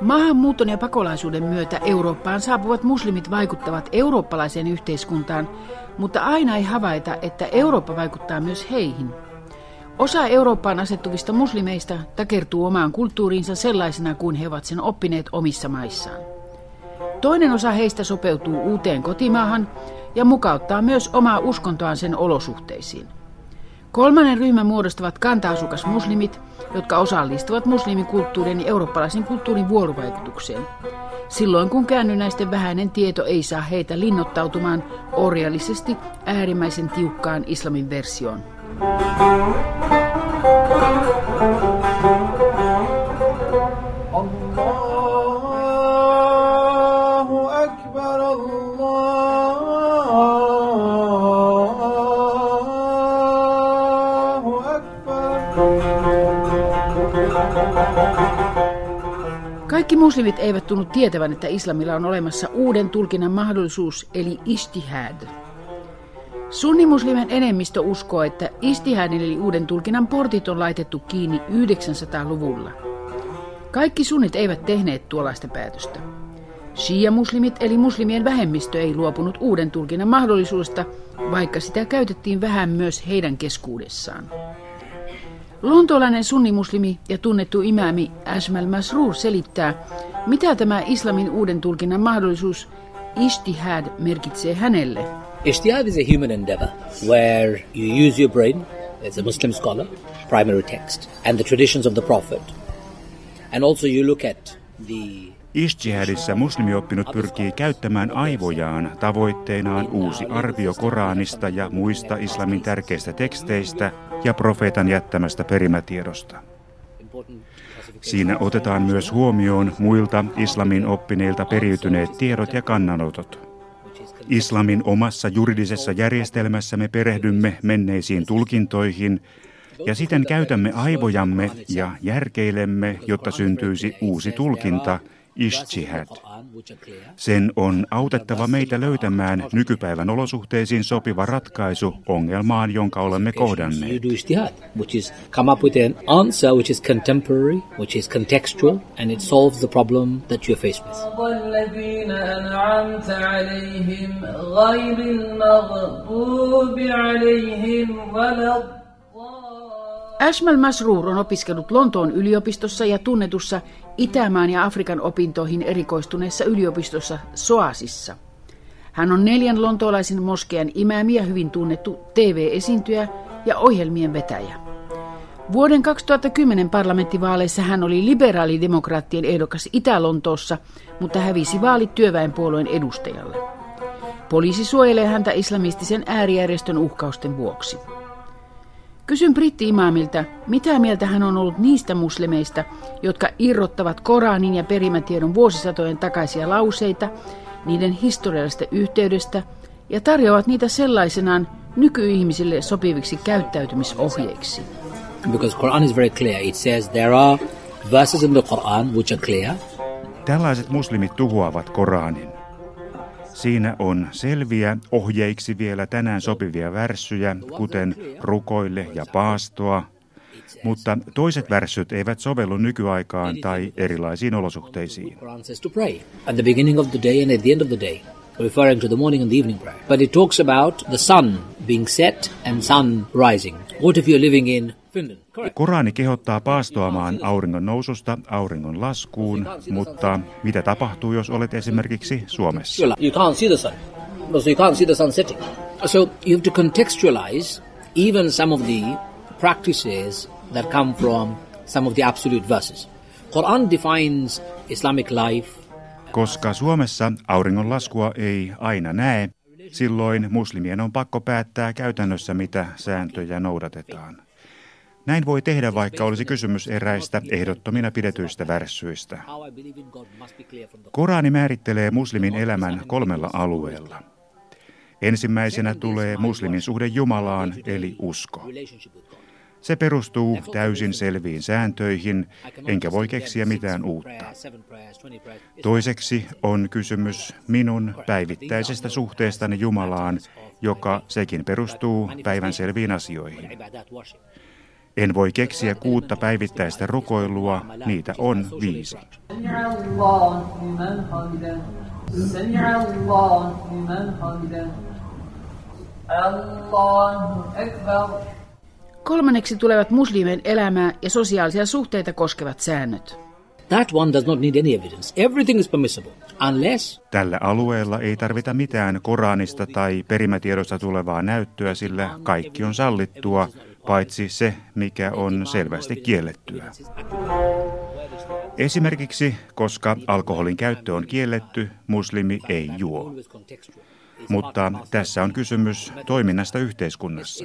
Maahanmuuton ja pakolaisuuden myötä Eurooppaan saapuvat muslimit vaikuttavat eurooppalaiseen yhteiskuntaan, mutta aina ei havaita, että Eurooppa vaikuttaa myös heihin. Osa Eurooppaan asettuvista muslimeista takertuu omaan kulttuuriinsa sellaisena kuin he ovat sen oppineet omissa maissaan. Toinen osa heistä sopeutuu uuteen kotimaahan ja mukauttaa myös omaa uskontoaan sen olosuhteisiin. Kolmannen ryhmän muodostavat kanta-asukas muslimit, jotka osallistuvat muslimikulttuurin ja eurooppalaisen kulttuurin vuorovaikutukseen. Silloin kun käännynnäisten vähäinen tieto ei saa heitä linnoittautumaan orjallisesti äärimmäisen tiukkaan islamin versioon. Kaikki muslimit eivät tunnu tietävän, että islamilla on olemassa uuden tulkinnan mahdollisuus, eli istihad. Sunnimuslimen enemmistö uskoo, että istihadin eli uuden tulkinnan portit on laitettu kiinni 900-luvulla. Kaikki sunnit eivät tehneet tuollaista päätöstä. Shia-muslimit eli muslimien vähemmistö ei luopunut uuden tulkinnan mahdollisuudesta, vaikka sitä käytettiin vähän myös heidän keskuudessaan. Lontoolainen sunnimuslimi ja tunnettu imämi Ashmal Masrur selittää, mitä tämä islamin uuden tulkinnan mahdollisuus istihad merkitsee hänelle. Ijtihad is a human endeavor where you use your brain as a Muslim scholar, primary text, and the traditions of the Prophet. And also you look at the Ishtihadissa muslimioppinut pyrkii käyttämään aivojaan tavoitteenaan uusi arvio Koranista ja muista islamin tärkeistä teksteistä ja profeetan jättämästä perimätiedosta. Siinä otetaan myös huomioon muilta islamin oppineilta periytyneet tiedot ja kannanotot. Islamin omassa juridisessa järjestelmässä me perehdymme menneisiin tulkintoihin ja siten käytämme aivojamme ja järkeilemme, jotta syntyisi uusi tulkinta – Ishtihad. Sen on autettava meitä löytämään nykypäivän olosuhteisiin sopiva ratkaisu ongelmaan, jonka olemme kohdanneet. Ashmal Masrur on opiskellut Lontoon yliopistossa ja tunnetussa Itämaan ja Afrikan opintoihin erikoistuneessa yliopistossa Soasissa. Hän on neljän lontoolaisen moskean imämi ja hyvin tunnettu TV-esiintyjä ja ohjelmien vetäjä. Vuoden 2010 parlamenttivaaleissa hän oli liberaalidemokraattien ehdokas Itä-Lontoossa, mutta hävisi vaalit työväenpuolueen edustajalle. Poliisi suojelee häntä islamistisen äärijärjestön uhkausten vuoksi. Kysyn britti-imaamilta, mitä mieltä hän on ollut niistä muslimeista, jotka irrottavat Koranin ja perimätiedon vuosisatojen takaisia lauseita, niiden historiallisesta yhteydestä ja tarjoavat niitä sellaisenaan nykyihmisille sopiviksi käyttäytymisohjeiksi. Because Quran is very clear. It says there are verses in the Quran which are clear. Tällaiset muslimit tuhoavat Koranin. Siinä on selviä ohjeiksi vielä tänään sopivia värssyjä, kuten rukoille ja paastoa, mutta toiset värssyt eivät sovellu nykyaikaan tai erilaisiin olosuhteisiin. referring to the morning and the evening prayer. But it talks about the sun being set and sun rising. What if you're living in Korani kehottaa paastoamaan auringon noususta auringon laskuun, mutta mitä tapahtuu, jos olet esimerkiksi Suomessa? So you have to contextualize even some of the practices that come from some of the absolute verses. Quran defines Islamic life. Koska Suomessa auringon laskua ei aina näe, silloin muslimien on pakko päättää käytännössä, mitä sääntöjä noudatetaan. Näin voi tehdä, vaikka olisi kysymys eräistä ehdottomina pidetyistä värssyistä. Korani määrittelee muslimin elämän kolmella alueella. Ensimmäisenä tulee muslimin suhde Jumalaan, eli usko. Se perustuu täysin selviin sääntöihin, enkä voi keksiä mitään uutta. Toiseksi on kysymys minun päivittäisestä suhteestani Jumalaan, joka sekin perustuu päivän selviin asioihin. En voi keksiä kuutta päivittäistä rukoilua, niitä on viisi. Kolmanneksi tulevat muslimien elämää ja sosiaalisia suhteita koskevat säännöt. That one does not need any evidence. Everything is permissible, unless... Tällä alueella ei tarvita mitään Koranista tai perimätiedosta tulevaa näyttöä, sillä kaikki on sallittua, paitsi se, mikä on selvästi kiellettyä. Esimerkiksi, koska alkoholin käyttö on kielletty, muslimi ei juo. Mutta tässä on kysymys toiminnasta yhteiskunnassa.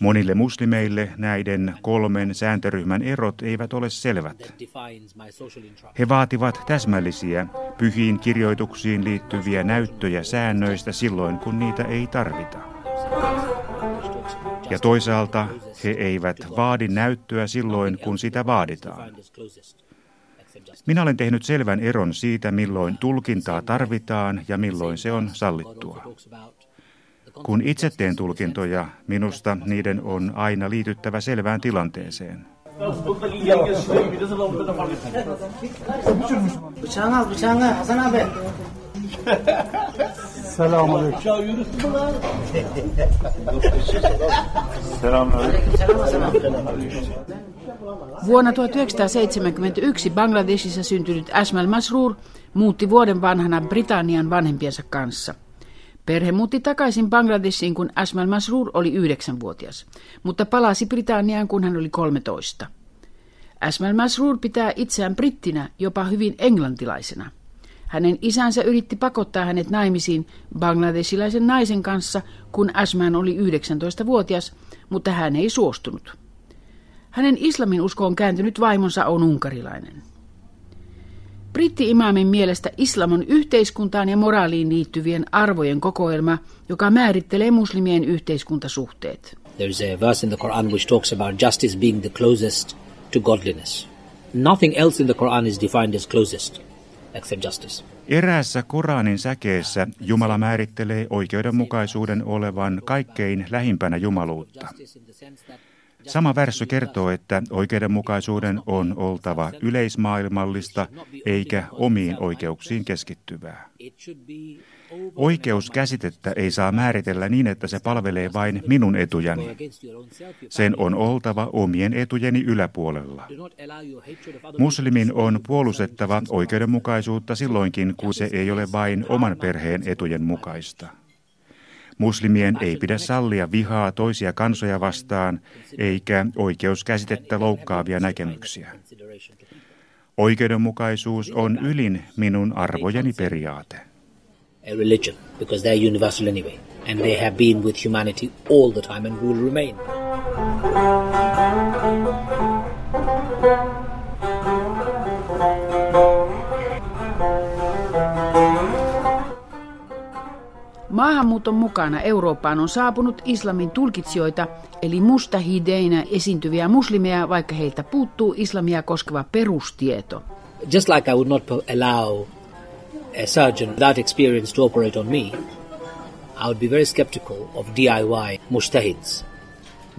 Monille muslimeille näiden kolmen sääntöryhmän erot eivät ole selvät. He vaativat täsmällisiä, pyhiin kirjoituksiin liittyviä näyttöjä säännöistä silloin, kun niitä ei tarvita. Ja toisaalta he eivät vaadi näyttöä silloin, kun sitä vaaditaan. Minä olen tehnyt selvän eron siitä, milloin tulkintaa tarvitaan ja milloin se on sallittua. Kun itse teen tulkintoja, minusta niiden on aina liityttävä selvään tilanteeseen. Selamünaleyküm. Vuonna 1971 Bangladesissa syntynyt Asmal Masroor muutti vuoden vanhana Britannian vanhempiensa kanssa. Perhe muutti takaisin Bangladesiin, kun Asmal Masroor oli yhdeksänvuotias, mutta palasi Britanniaan, kun hän oli 13. Asmal Masroor pitää itseään brittinä, jopa hyvin englantilaisena. Hänen isänsä yritti pakottaa hänet naimisiin bangladesilaisen naisen kanssa, kun Asman oli 19-vuotias, mutta hän ei suostunut. Hänen islamin uskoon kääntynyt vaimonsa on unkarilainen. Britti-imaamin mielestä islam on yhteiskuntaan ja moraaliin liittyvien arvojen kokoelma, joka määrittelee muslimien yhteiskuntasuhteet. There is a verse in the Quran which talks about justice being the closest to godliness. Nothing else in the Quran is defined as closest Eräässä Koranin säkeessä Jumala määrittelee oikeudenmukaisuuden olevan kaikkein lähimpänä jumaluutta. Sama värssy kertoo, että oikeudenmukaisuuden on oltava yleismaailmallista eikä omiin oikeuksiin keskittyvää. Oikeuskäsitettä ei saa määritellä niin, että se palvelee vain minun etujani. Sen on oltava omien etujeni yläpuolella. Muslimin on puolustettava oikeudenmukaisuutta silloinkin, kun se ei ole vain oman perheen etujen mukaista. Muslimien ei pidä sallia vihaa toisia kansoja vastaan, eikä oikeuskäsitettä loukkaavia näkemyksiä. Oikeudenmukaisuus on ylin minun arvojeni periaate. A religion, because they're universal anyway, and they have been with humanity all the time and will remain. Maahanmuuton mukana Eurooppaan on saapunut islamin tulkitsijoita, eli mustahideinä esiintyviä muslimeja, vaikka heiltä puuttuu islamia koskeva perustieto. Just like I would not allow a surgeon without experience to operate on me, I would be very skeptical of DIY mustahids,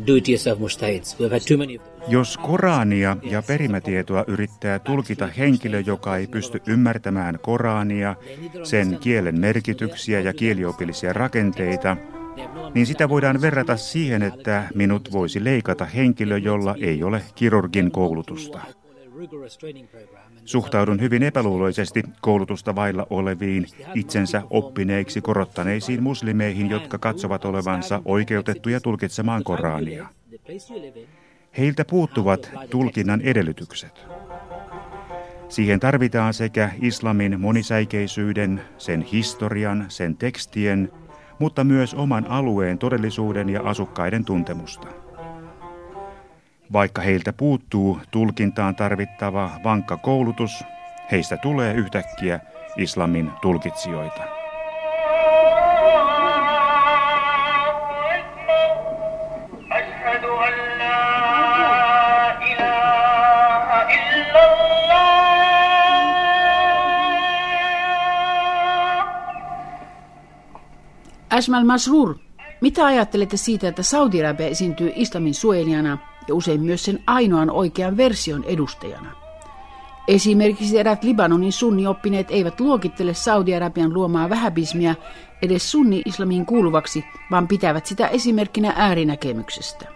do-it-yourself mustahids. We've had too many of them. Jos Korania ja perimätietoa yrittää tulkita henkilö, joka ei pysty ymmärtämään Korania, sen kielen merkityksiä ja kieliopillisia rakenteita, niin sitä voidaan verrata siihen, että minut voisi leikata henkilö, jolla ei ole kirurgin koulutusta. Suhtaudun hyvin epäluuloisesti koulutusta vailla oleviin, itsensä oppineiksi korottaneisiin muslimeihin, jotka katsovat olevansa oikeutettuja tulkitsemaan Korania. Heiltä puuttuvat tulkinnan edellytykset. Siihen tarvitaan sekä islamin monisäikeisyyden, sen historian, sen tekstien, mutta myös oman alueen todellisuuden ja asukkaiden tuntemusta. Vaikka heiltä puuttuu tulkintaan tarvittava vankka koulutus, heistä tulee yhtäkkiä islamin tulkitsijoita. Ashmal Masrur, mitä ajattelette siitä, että Saudi-Arabia esiintyy islamin suojelijana – ja usein myös sen ainoan oikean version edustajana? Esimerkiksi erät Libanonin sunnioppineet eivät luokittele Saudi-Arabian luomaa vähäbismiä edes sunni-islamiin kuuluvaksi, vaan pitävät sitä esimerkkinä äärinäkemyksestä.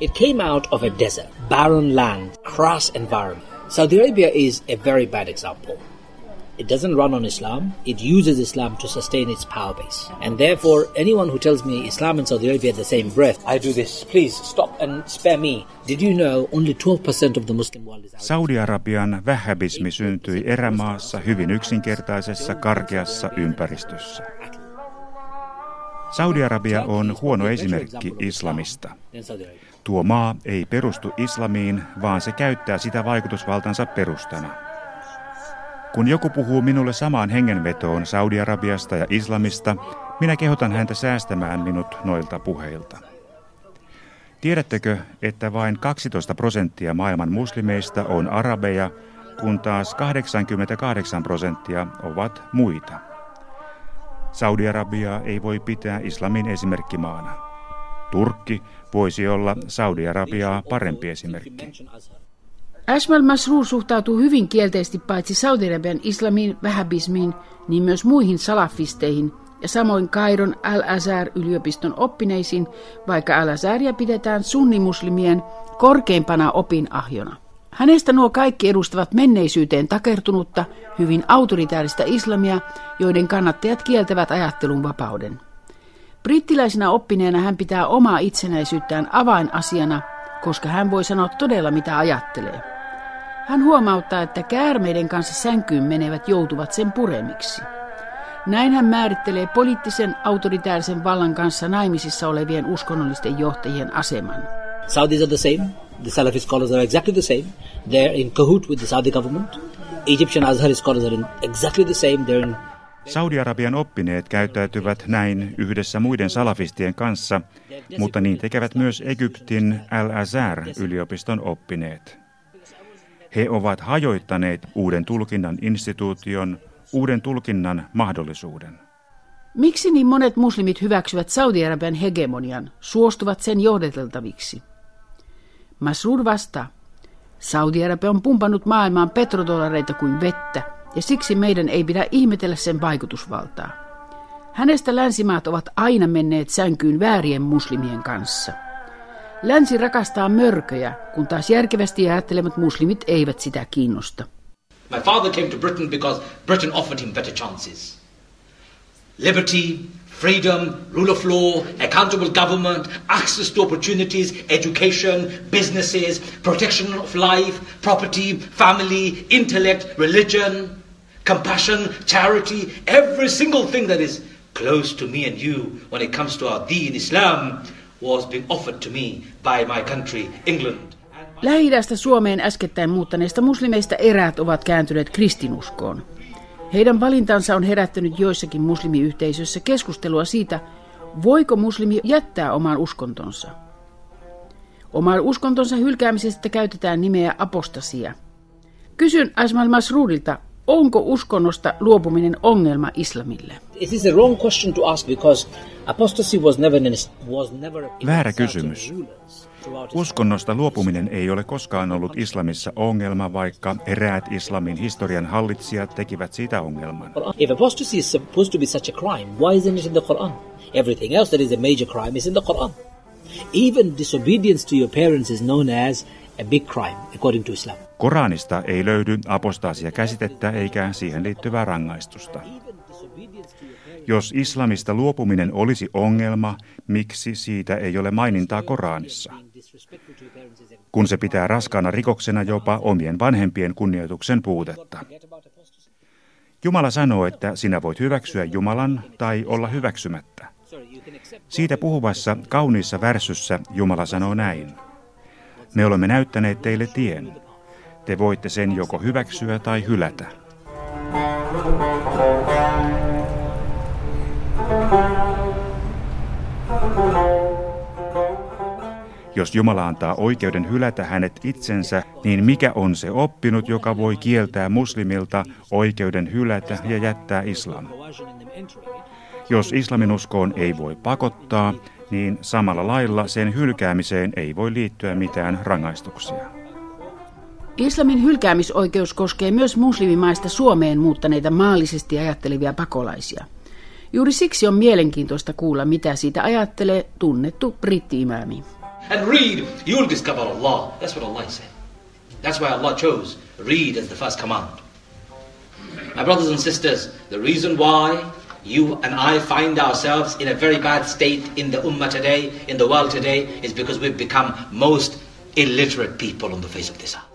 It came out of a desert, barren land, crass environment. Saudi Arabia is a very bad example. It doesn't run on Islam. It uses Islam to sustain its power base. And therefore, anyone who tells me Islam and Saudi Arabia are the same breath, I do this. Please stop and spare me. Did you know only 12% of the Muslim world is Saudi-Arabian vähäbismi syntyi erämaassa hyvin yksinkertaisessa, karkeassa ympäristössä. Saudi-Arabia on huono esimerkki islamista. Tuo maa ei perustu islamiin, vaan se käyttää sitä vaikutusvaltansa perustana. Kun joku puhuu minulle samaan hengenvetoon Saudi-Arabiasta ja islamista, minä kehotan häntä säästämään minut noilta puheilta. Tiedättekö, että vain 12 prosenttia maailman muslimeista on arabeja, kun taas 88 prosenttia ovat muita? Saudi-Arabiaa ei voi pitää islamin esimerkkimaana. Turkki voisi olla Saudi-Arabiaa parempi esimerkki. Ashmal Masrur suhtautuu hyvin kielteisesti paitsi Saudi-Arabian islamiin, vähäbismiin, niin myös muihin salafisteihin ja samoin Kairon Al-Azhar-yliopiston oppineisiin, vaikka Al-Azharia pidetään sunnimuslimien korkeimpana opinahjona. Hänestä nuo kaikki edustavat menneisyyteen takertunutta, hyvin autoritääristä islamia, joiden kannattajat kieltävät ajattelun vapauden. Brittiläisenä oppineena hän pitää omaa itsenäisyyttään avainasiana, koska hän voi sanoa todella mitä ajattelee. Hän huomauttaa, että käärmeiden kanssa sänkyyn menevät joutuvat sen puremiksi. Näin hän määrittelee poliittisen autoritäärisen vallan kanssa naimisissa olevien uskonnollisten johtajien aseman. Saudis are the same. The Salafi scholars are exactly the same. They're in cahoot with the Saudi government. Egyptian Azhari scholars are in exactly the same. They're in Saudi-Arabian oppineet käyttäytyvät näin yhdessä muiden salafistien kanssa, mutta niin tekevät myös Egyptin Al-Azhar-yliopiston oppineet. He ovat hajoittaneet uuden tulkinnan instituution, uuden tulkinnan mahdollisuuden. Miksi niin monet muslimit hyväksyvät Saudi-Arabian hegemonian, suostuvat sen johdeteltaviksi? Masrur vastaa, Saudi-Arabia on pumpannut maailmaan petrodollareita kuin vettä, ja siksi meidän ei pidä ihmetellä sen vaikutusvaltaa. Hänestä länsimaat ovat aina menneet sänkyyn väärien muslimien kanssa. Länsi rakastaa mörköjä, kun taas järkevästi ajattelemat muslimit eivät sitä kiinnosta. My father came to Britain because Britain offered him better chances. Liberty, freedom, rule of law, accountable government, access to opportunities, education, businesses, protection of life, property, family, intellect, religion, compassion, charity, every single thing that is close to me and you when it comes to our deen, Islam, was being offered to me by my country, England. lähi Suomeen äskettäin muuttaneista muslimeista eräät ovat kääntyneet kristinuskoon. Heidän valintansa on herättänyt joissakin muslimiyhteisöissä keskustelua siitä, voiko muslimi jättää oman uskontonsa. Oman uskontonsa hylkäämisestä käytetään nimeä apostasia. Kysyn Asmal Masrudilta, onko uskonnosta luopuminen ongelma islamille? It is a wrong question to ask because apostasy was never was never Väärä kysymys. Uskonnosta luopuminen ei ole koskaan ollut islamissa ongelma, vaikka eräät islamin historian hallitsijat tekivät siitä ongelman. If apostasy is supposed to be such a crime, why isn't it in the Quran? Everything else that is a major crime is in the Quran. Even disobedience to your parents is known as a big crime according to Islam. Koranista ei löydy apostaasia käsitettä eikä siihen liittyvää rangaistusta. Jos islamista luopuminen olisi ongelma, miksi siitä ei ole mainintaa Koranissa? Kun se pitää raskaana rikoksena jopa omien vanhempien kunnioituksen puutetta. Jumala sanoo, että sinä voit hyväksyä Jumalan tai olla hyväksymättä. Siitä puhuvassa kauniissa värsyssä Jumala sanoo näin. Me olemme näyttäneet teille tien. Te voitte sen joko hyväksyä tai hylätä. Jos Jumala antaa oikeuden hylätä hänet itsensä, niin mikä on se oppinut, joka voi kieltää muslimilta oikeuden hylätä ja jättää islam? Jos islaminuskoon ei voi pakottaa, niin samalla lailla sen hylkäämiseen ei voi liittyä mitään rangaistuksia. Islamin hylkäämisoikeus koskee myös muslimimaista Suomeen muuttaneita maallisesti ajattelevia pakolaisia. Juuri siksi on mielenkiintoista kuulla, mitä siitä ajattelee tunnettu britti-imaami. And read, you'll discover Allah. That's what Allah said. That's why Allah chose read as the first command. My brothers and sisters, the reason why you and I find ourselves in a very bad state in the ummah today, in the world today, is because we've become most illiterate people on the face of this earth.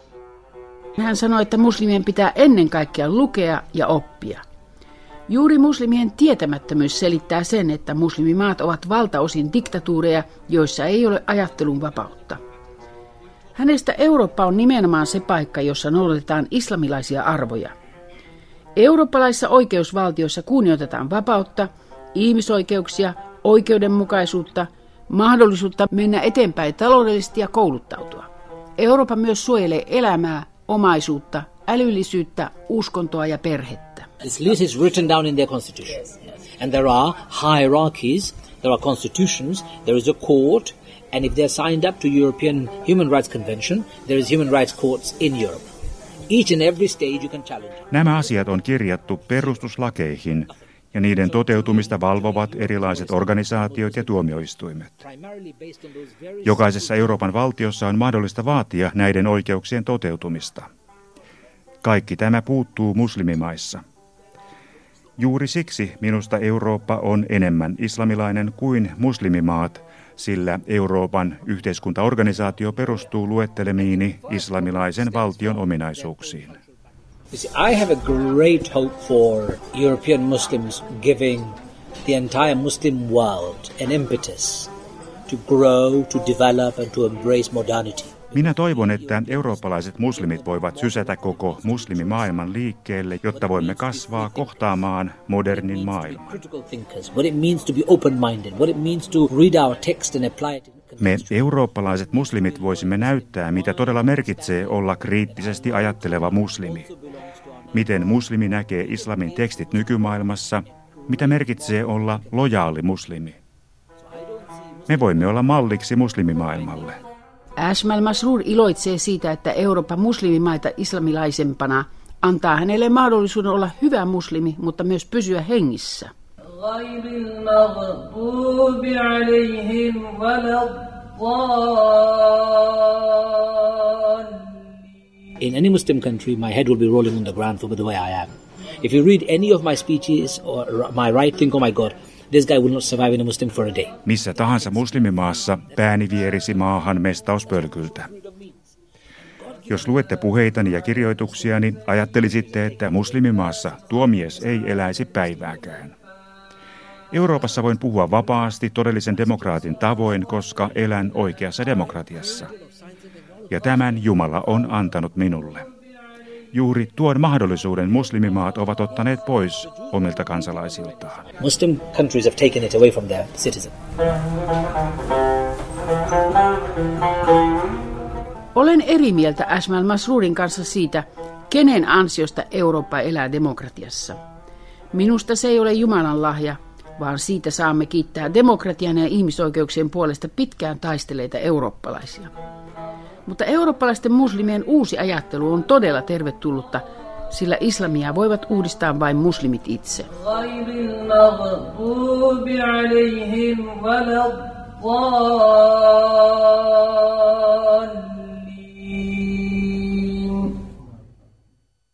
Hän sanoi, että muslimien pitää ennen kaikkea lukea ja oppia. Juuri muslimien tietämättömyys selittää sen, että muslimimaat ovat valtaosin diktatuureja, joissa ei ole ajattelun vapautta. Hänestä Eurooppa on nimenomaan se paikka, jossa noudatetaan islamilaisia arvoja. Eurooppalaisissa oikeusvaltioissa kunnioitetaan vapautta, ihmisoikeuksia, oikeudenmukaisuutta, mahdollisuutta mennä eteenpäin taloudellisesti ja kouluttautua. Eurooppa myös suojelee elämää, omaisuutta, älyllisyyttä, uskontoa ja perhettä. This is written down in their constitution. And there are hierarchies, there are constitutions, there is a court, and if they're signed up to European Human Rights Convention, there is human rights courts in Europe. Each and every stage you can challenge. Nämä asiat on kirjattu perustuslakeihin ja niiden toteutumista valvovat erilaiset organisaatiot ja tuomioistuimet. Jokaisessa Euroopan valtiossa on mahdollista vaatia näiden oikeuksien toteutumista. Kaikki tämä puuttuu muslimimaissa. Juuri siksi minusta Eurooppa on enemmän islamilainen kuin muslimimaat, sillä Euroopan yhteiskuntaorganisaatio perustuu luettelemiini islamilaisen valtion ominaisuuksiin. I have a great hope for European Muslims giving the entire Muslim world an impetus to grow, to develop, and to embrace modernity. Minä toivon, että eurooppalaiset muslimit voivat sysätä koko muslimimaailman liikkeelle, jotta voimme kasvaa kohtaamaan modernin maailman. Me eurooppalaiset muslimit voisimme näyttää, mitä todella merkitsee olla kriittisesti ajatteleva muslimi. Miten muslimi näkee islamin tekstit nykymaailmassa, mitä merkitsee olla lojaali muslimi. Me voimme olla malliksi muslimimaailmalle. Ashmal Masrur iloitsee siitä, että Euroopan muslimimaita islamilaisempana antaa hänelle mahdollisuuden olla hyvä muslimi, mutta myös pysyä hengissä. In any Muslim country, my head will be rolling on the ground for the way I am. If you read any of my speeches or my writing, oh my God, this guy will not survive in a Muslim for a day. Missä tahansa muslimimaassa pääni vierisi maahan mestauspölkyltä. Jos luette puheitani ja kirjoituksiani, ajattelisitte, että muslimimaassa tuo mies ei eläisi päivääkään. Euroopassa voin puhua vapaasti todellisen demokraatin tavoin, koska elän oikeassa demokratiassa. Ja tämän Jumala on antanut minulle. Juuri tuon mahdollisuuden muslimimaat ovat ottaneet pois omilta kansalaisiltaan. Muslim countries have taken it away from their citizens. Olen eri mieltä Ashmal Masrurin kanssa siitä, kenen ansiosta Eurooppa elää demokratiassa. Minusta se ei ole Jumalan lahja, vaan siitä saamme kiittää demokratian ja ihmisoikeuksien puolesta pitkään taisteleita eurooppalaisia. Mutta eurooppalaisten muslimien uusi ajattelu on todella tervetullutta, sillä islamia voivat uudistaa vain muslimit itse.